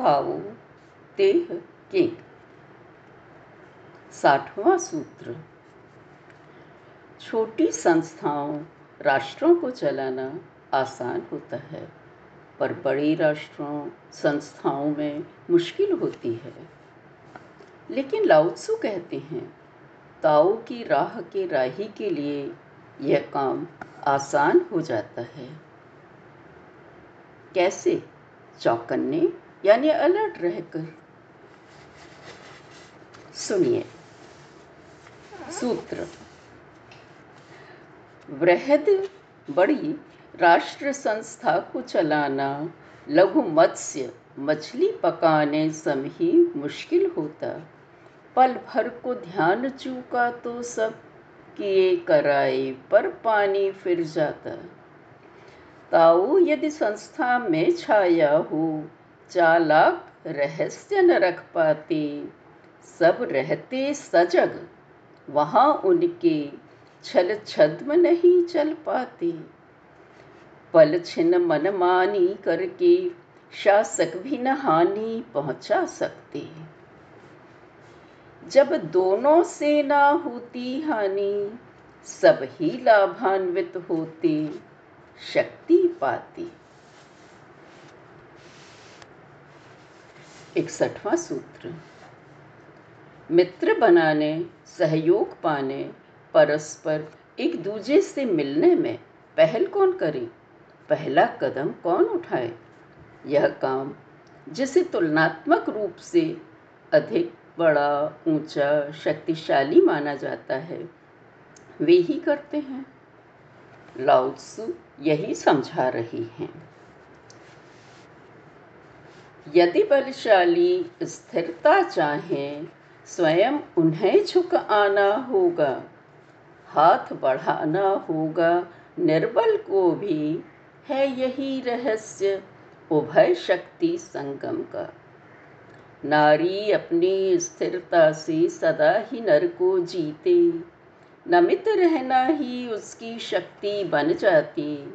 ताओ Teh के। साठवां सूत्र। छोटी संस्थाओं, राष्ट्रों को चलाना आसान होता है, पर बड़ी राष्ट्रों, संस्थाओं में मुश्किल होती है। लेकिन लाउत्सु कहते हैं, ताओ की राह के राही के लिए यह काम आसान हो जाता है। कैसे? चौकन्ने यानी अलर्ट रहकर। सुनिए। सूत्र। वृहद बड़ी राष्ट्र संस्था को चलाना लघु मत्स्य, मछली पकाने सम ही मुश्किल होता। पल भर को ध्यान चूका तो सब किए कराए, पर पानी फिर जाता। ताऊ यदि संस्था में छाया हो चालाक रहस्य न रख पाते। सब रहते सजग, वहाँ उनके छल छद्म नहीं चल पाते। पल छिन मनमानी करके शासक भी न हानि पहुँचा सकते। जब दोनों से ना होती हानि, सब ही लाभान्वित होते, शक्ति पाती। इकसठवां सूत्र। मित्र बनाने, सहयोग पाने, परस्पर एक दूजे से मिलने में पहल कौन करे? पहला कदम कौन उठाए? यह काम जिसे तुलनात्मक रूप से अधिक, बड़ा, ऊँचा, शक्तिशाली माना जाता है, वे ही करते हैं। लाउत्सु यही समझा रही हैं। यदि बलशाली स्थिरता चाहें, स्वयं उन्हें झुक आना होगा। हाथ बढ़ाना होगा, निर्बल को भी। है यही रहस्य उभय शक्ति संगम का। नारी अपनी स्थिरता से सदा ही नर को जीते। नमित रहना ही उसकी शक्ति बन जाती।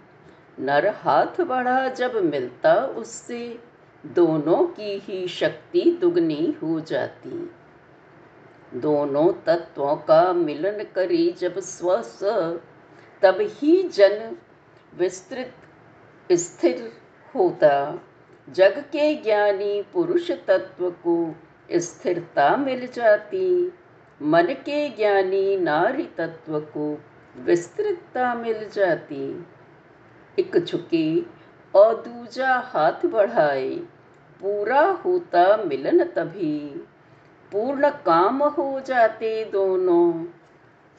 नर हाथ बढ़ा जब मिलता उससे दोनों की ही शक्ति दुगनी हो जाती। दोनों तत्वों का मिलन करी जब स्व तब ही जन विस्तृत, स्थिर होता। जग के ज्ञानी पुरुष तत्व को स्थिरता मिल जाती। मन के ज्ञानी नारी तत्व को विस्तृतता मिल जाती। एक झुके और दूजा हाथ बढ़ाए। पूरा होता मिलन तभी। पूर्ण काम हो जाते दोनों,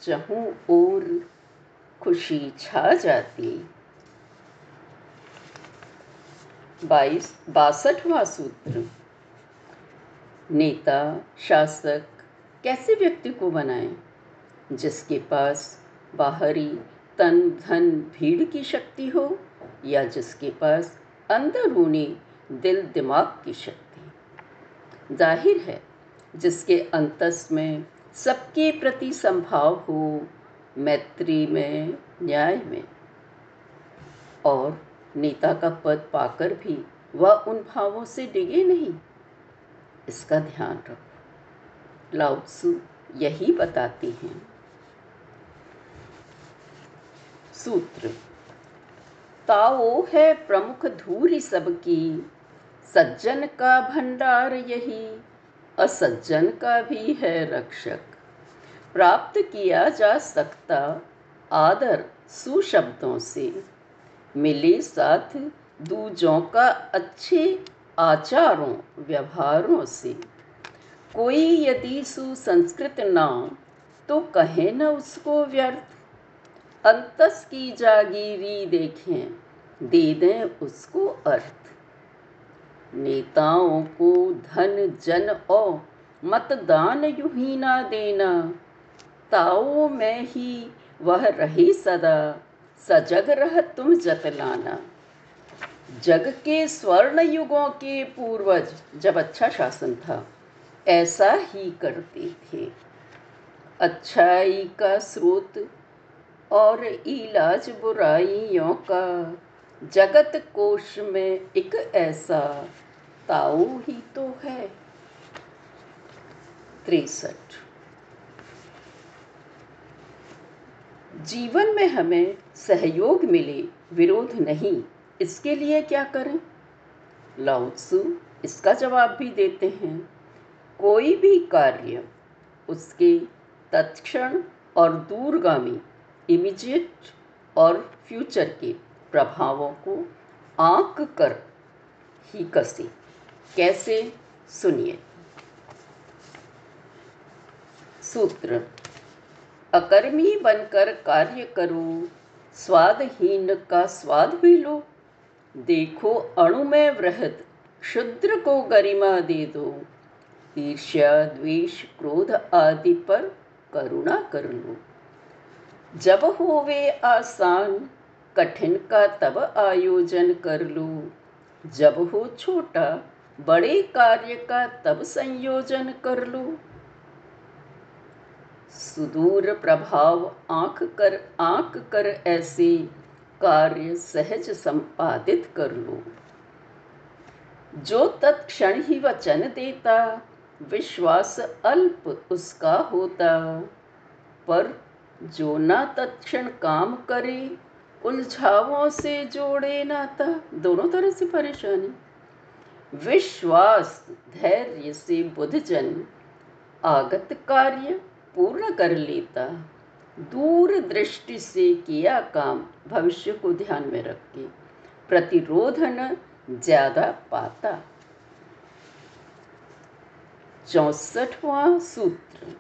चहू और खुशी छा जाती। बाईस, बासठवा सूत्र। नेता, शासक कैसे व्यक्ति को बनाएँ, जिसके पास बाहरी तन धन भीड़ की शक्ति हो या जिसके पास अंदरूनी दिल दिमाग की शक्ति। ज़ाहिर है, जिसके अंतस में सबके प्रति संभाव हो, मैत्री में, न्याय में। और नेता का पद पाकर भी वह उन भावों से डिगे नहीं। इसका ध्यान रखो। लाउत्सु यही बताती हैं। सूत्र, ताओ है प्रमुख धूरी सबकी। सज्जन का भंडार यही, असज्जन का भी है रक्षक। प्राप्त किया जा सकता आदर सुशब्दों से। मिले साथ दूजों का अच्छे आचारों, व्यवहारों से। कोई यदि सुसंस्कृत ना तो कहे न उसको व्यर्थ। अंतस की जागीरी देखें, दे दें उसको अर्थ। नेताओं को धन, जन और मतदान यू ही ना देना। ताओ में ही वह रही सदा, सजग रह तुम जतलाना जग के स्वर्ण युगों के पूर्वज, जब अच्छा शासन था, ऐसा ही करते थे। अच्छाई का स्रोत और इलाज बुराइयों का, जगत कोश में एक ऐसा ताओ ही तो है तिरसठ जीवन में हमें सहयोग मिले, विरोध नहीं, इसके लिए क्या करें? लाउत्सु इसका जवाब भी देते हैं। कोई भी कार्य, उसके तत्क्षण और दूरगामी इमीडिएट और फ्यूचर के प्रभावों को आंक कर ही कसे। कैसे? सुनिए। सूत्र, अकर्मी बनकर कार्य करो, स्वादहीन का स्वाद भी लो। देखो अणु में वृहद क्षुद्र को गरिमा दे दो। ईर्ष्या, द्वेष, क्रोध आदि पर करुणा कर लो। जब होवे आसान, कठिन का तब आयोजन कर लो। जब हो छोटा बड़े कार्य का तब संयोजन कर लो। सुदूर प्रभाव आँख कर आंक कर ऐसे कार्य सहज संपादित कर लो। जो तत्क्षण ही वचन देता, विश्वास अल्प उसका होता। पर जो ना तत्क्षण काम करे उलझावों से जोड़े नाता दोनों तरह से परेशानी। विश्वास, धैर्य से बुद्धजन आगत कार्य पूर्ण कर लेता। दूर दृष्टि से किया काम भविष्य को ध्यान में रख के प्रतिरोधन ज़्यादा पाता। चौसठवां सूत्र,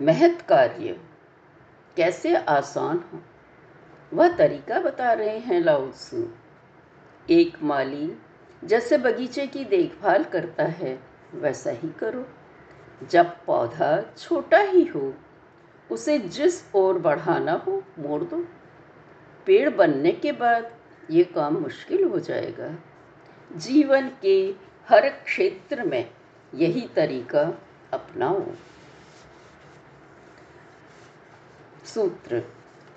महत कार्य कैसे आसान हो? वह तरीका बता रहे हैं लाउसू एक माली जैसे बगीचे की देखभाल करता है, वैसा ही करो। जब पौधा छोटा ही हो, उसे जिस ओर बढ़ाना हो, मोड़ दो। पेड़ बनने के बाद ये काम मुश्किल हो जाएगा। जीवन के हर क्षेत्र में यही तरीका अपनाओ। सूत्र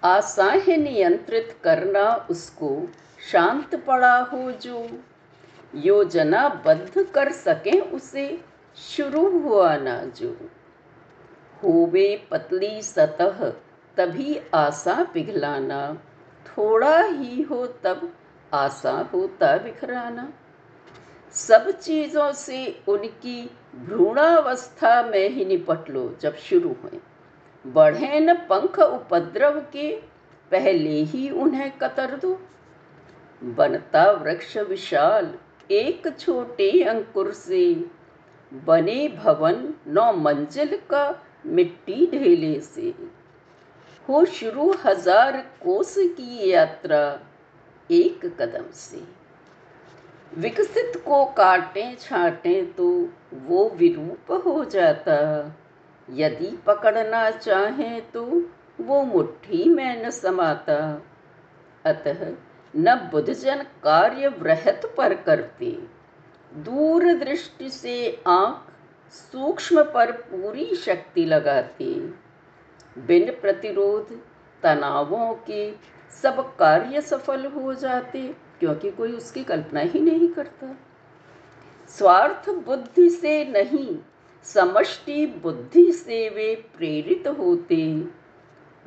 आसाह नियंत्रित करना उसको शांत पड़ा हो जो। योजना बद्ध कर सके उसे, शुरू हुआ ना जो। होवे पतली सतह, तभी आशा पिघलाना। थोड़ा ही हो तब, आशा होता बिखराना। सब चीज़ों से उनकी भ्रूणावस्था में ही निपट लो जब शुरू हुए। बढ़े न पंख उपद्रव के, पहले ही उन्हें कतर दो। बनता वृक्ष विशाल, एक छोटे अंकुर से। बने भवन नौ मंजिल का मिट्टी ढेले से। हो शुरू हज़ार कोस की यात्रा, एक कदम से। विकसित को काटे, छाटे तो वो विरूप हो जाता। यदि पकड़ना चाहे तो वो मुट्ठी में न समाता। अतः न बुद्धजन कार्य वृहत पर करते। दूर दृष्टि से आँख सूक्ष्म पर पूरी शक्ति लगाते। बिन प्रतिरोध तनावों के सब कार्य सफल हो जाते, क्योंकि कोई उसकी कल्पना ही नहीं करता। स्वार्थ बुद्धि से नहीं, समष्टि बुद्धि से वे प्रेरित होते।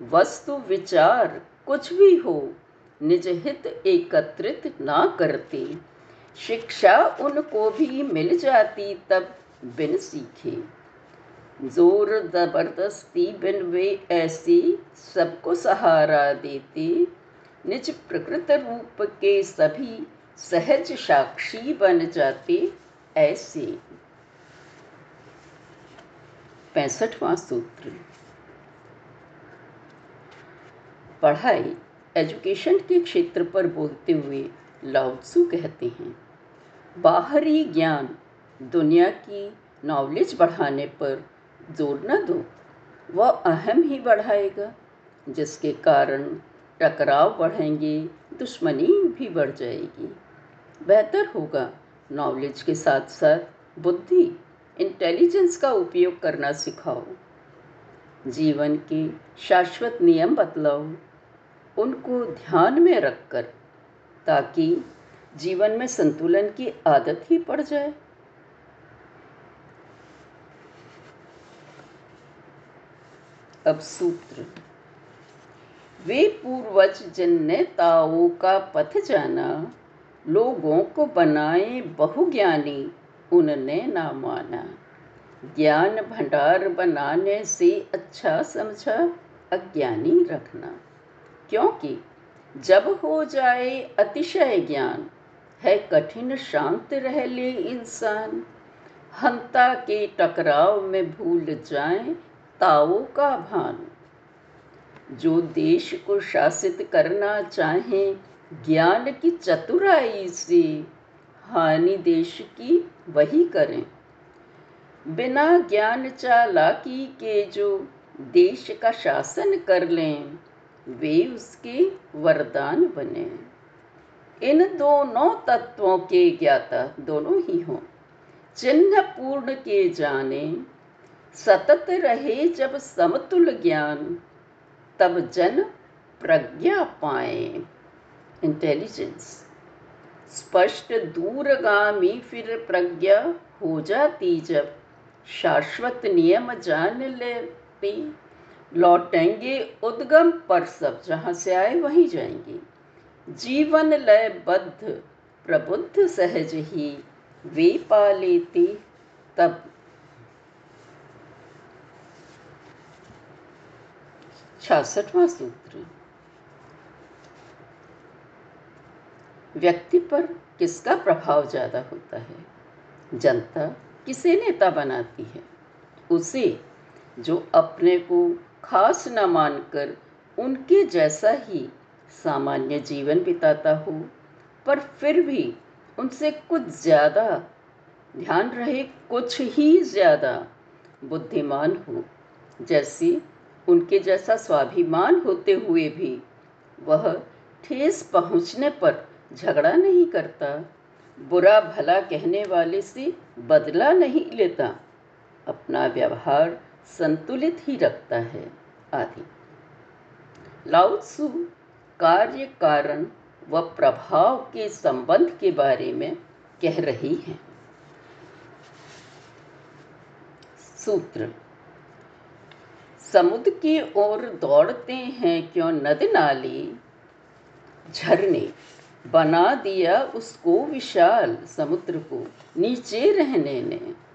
वस्तु विचार कुछ भी हो निज हित एकत्रित ना करते। शिक्षा उनको भी मिल जाती तब बिन सीखे। ज़ोर ज़बरदस्ती बिन वे ऐसी सबको सहारा देते। निज प्रकृत रूप के सभी सहज साक्षी बन जाते ऐसे। पैंसठवां सूत्र। पढ़ाई एजुकेशन के क्षेत्र पर बोलते हुए लाउत्सु कहते हैं, बाहरी ज्ञान दुनिया की नॉलेज बढ़ाने पर ज़ोर न दो। वह अहम ही बढ़ाएगा, जिसके कारण टकराव बढ़ेंगे, दुश्मनी भी बढ़ जाएगी। बेहतर होगा नॉलेज के साथ साथ बुद्धि इंटेलिजेंस का उपयोग करना सिखाओ। जीवन के शाश्वत नियम बतलाओ। उनको ध्यान में रखकर, ताकि जीवन में संतुलन की आदत ही पड़ जाए। अब सूत्र। वे पूर्वज जिनने ताओ का पथ जाना, लोगों को बनाए बहुज्ञानी, उनने ना माना। ज्ञान भंडार बनाने से अच्छा समझा, अज्ञानी रखना। क्योंकि जब हो जाए अतिशय ज्ञान, है कठिन शांत रह ले इंसान। हंता के टकराव में भूल जाए ताओ का भान। जो देश को शासित करना चाहे, ज्ञान की चतुराई से हानि देश की वही करें। बिना ज्ञान चालाकी के जो देश का शासन कर लें वे उसके वरदान बने। इन दोनों तत्वों के ज्ञाता दोनों ही हों। चिन्ह पूर्ण के जाने, सतत रहे जब समतुल ज्ञान, तब जन प्रज्ञा पाए। इंटेलिजेंस स्पष्ट दूरगामी फिर प्रज्ञा हो जाती जब शाश्वत नियम जान लेती लौटेंगे उद्गम पर सब जहाँ से आए वहीं जाएँगे। जीवन लय लयबद्ध प्रबुद्ध सहज ही, वे पा लेते तब। छियासठवां सूत्र। व्यक्ति पर किसका प्रभाव ज़्यादा होता है? जनता किसे नेता बनाती है? उसे जो अपने को खास न मानकर उनके जैसा ही सामान्य जीवन बिताता हो। पर फिर भी उनसे कुछ ज़्यादा ध्यान रहे, कुछ ही ज़्यादा बुद्धिमान हो। जैसे उनके जैसा स्वाभिमान होते हुए भी वह ठेस पहुँचने पर झगड़ा नहीं करता, बुरा भला कहने वाले से बदला नहीं लेता। अपना व्यवहार संतुलित ही रखता है, आदि। लाउत्सु कार्य कारण व प्रभाव के संबंध के बारे में कह रही हैं। सूत्र, समुद्र की ओर दौड़ते हैं क्यों नद नाली झरने, बना दिया उसको विशाल समुद्र को, नीचे रहने ने।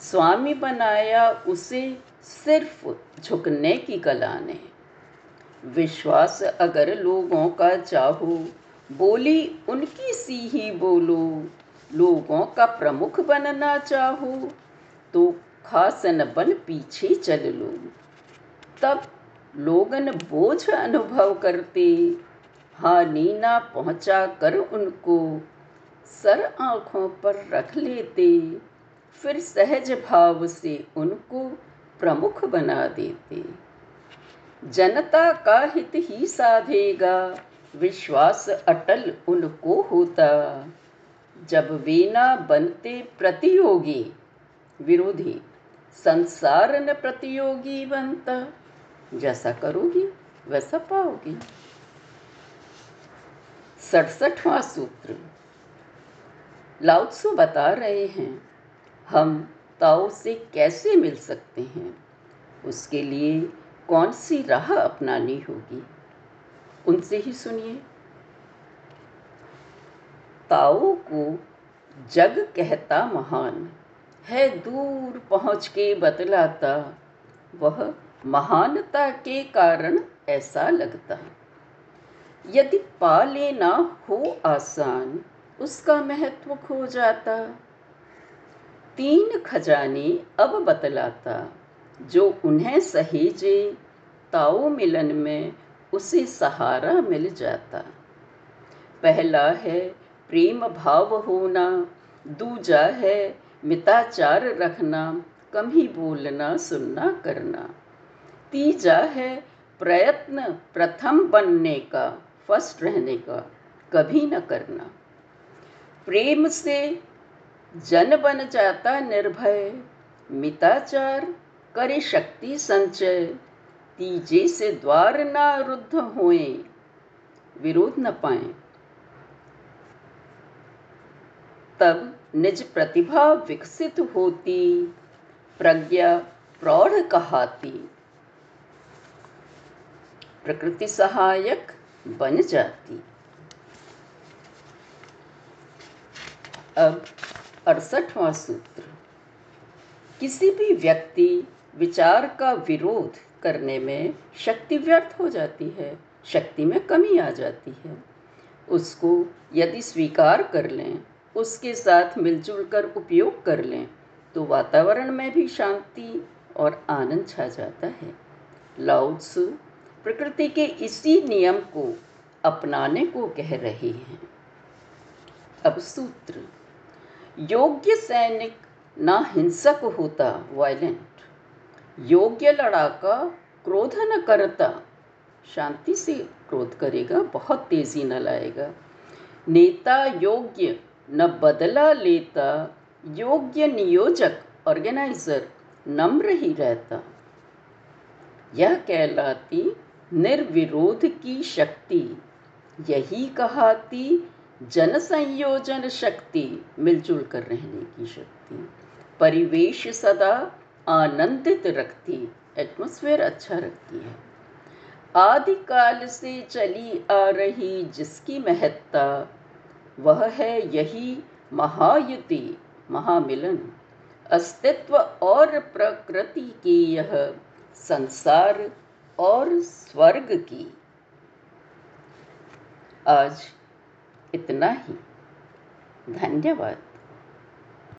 स्वामी बनाया उसे सिर्फ़ झुकने की कला ने। विश्वास अगर लोगों का चाहो, बोली उनकी सी ही बोलो। लोगों का प्रमुख बनना चाहो तो खासन बन पीछे चल लो। तब लोगन बोझ अनुभव करते, हानि ना पहुँचा कर उनको। सर आँखों पर रख लेते फिर सहज भाव से उनको प्रमुख बना देते। जनता का हित ही साधेगा, विश्वास अटल उनको होता। जब वे बनते प्रतियोगी, विरोधी, संसार न प्रतियोगी बनता, जैसा करोगी वैसा पाओगी। सड़सठवां सूत्र, लाउत्सु बता रहे हैं हम ताओ से कैसे मिल सकते हैं? उसके लिए कौन सी राह अपनानी होगी? उनसे ही सुनिए। ताओ को जग कहता महान, है दूर पहुँच के बतलाता। वह महानता के कारण ऐसा लगता। यदि पा लेना हो आसान, उसका महत्व खो जाता। तीन खजाने अब बतलाता, जो उन्हें सहेजे, ताओ मिलन में उसे सहारा मिल जाता। पहला है, प्रेम भाव होना। दूजा है, मिताचार रखना। कम ही बोलना, सुनना, करना। तीजा है, प्रयत्न प्रथम बनने का, फ़र्स्ट रहने का। कभी न करना। प्रेम से जन बन जाता निर्भय, मिताचार करे शक्ति संचय। तीजे से द्वार न रुद्ध हुए। विरोध न पाए। तब निज प्रतिभा विकसित होती, प्रज्ञा प्रौढ़ कहाती। प्रकृति सहायक बन जाती। अब अड़सठवां सूत्र। किसी भी व्यक्ति विचार का विरोध करने में शक्ति व्यर्थ हो जाती है, शक्ति में कमी आ जाती है। उसको यदि स्वीकार कर लें, उसके साथ मिलजुल कर उपयोग कर लें तो वातावरण में भी शांति और आनंद छा जाता है। लाउत्सु प्रकृति के इसी नियम को अपनाने को कह रहे हैं। अब सूत्र। योग्य सैनिक ना हिंसक होता वायलेंट योग्य लड़ाका क्रोध न करता, शांति से क्रोध करेगा, बहुत तेज़ी न लाएगा। नेता योग्य न बदला लेता, योग्य नियोजक ऑर्गेनाइजर नम्र ही रहता। यह कहलाती निर्विरोध की शक्ति, यही कहाती जन संयोजन शक्ति मिलजुल कर रहने की शक्ति। परिवेश सदा आनंदित रखती एटमोसफेयर अच्छा रखती है। आदिकाल से चली आ रही जिसकी महत्ता, वह है यही महायुति, महामिलन। अस्तित्व और प्रकृति की यह संसार और स्वर्ग की। आज इतना ही। धन्यवाद।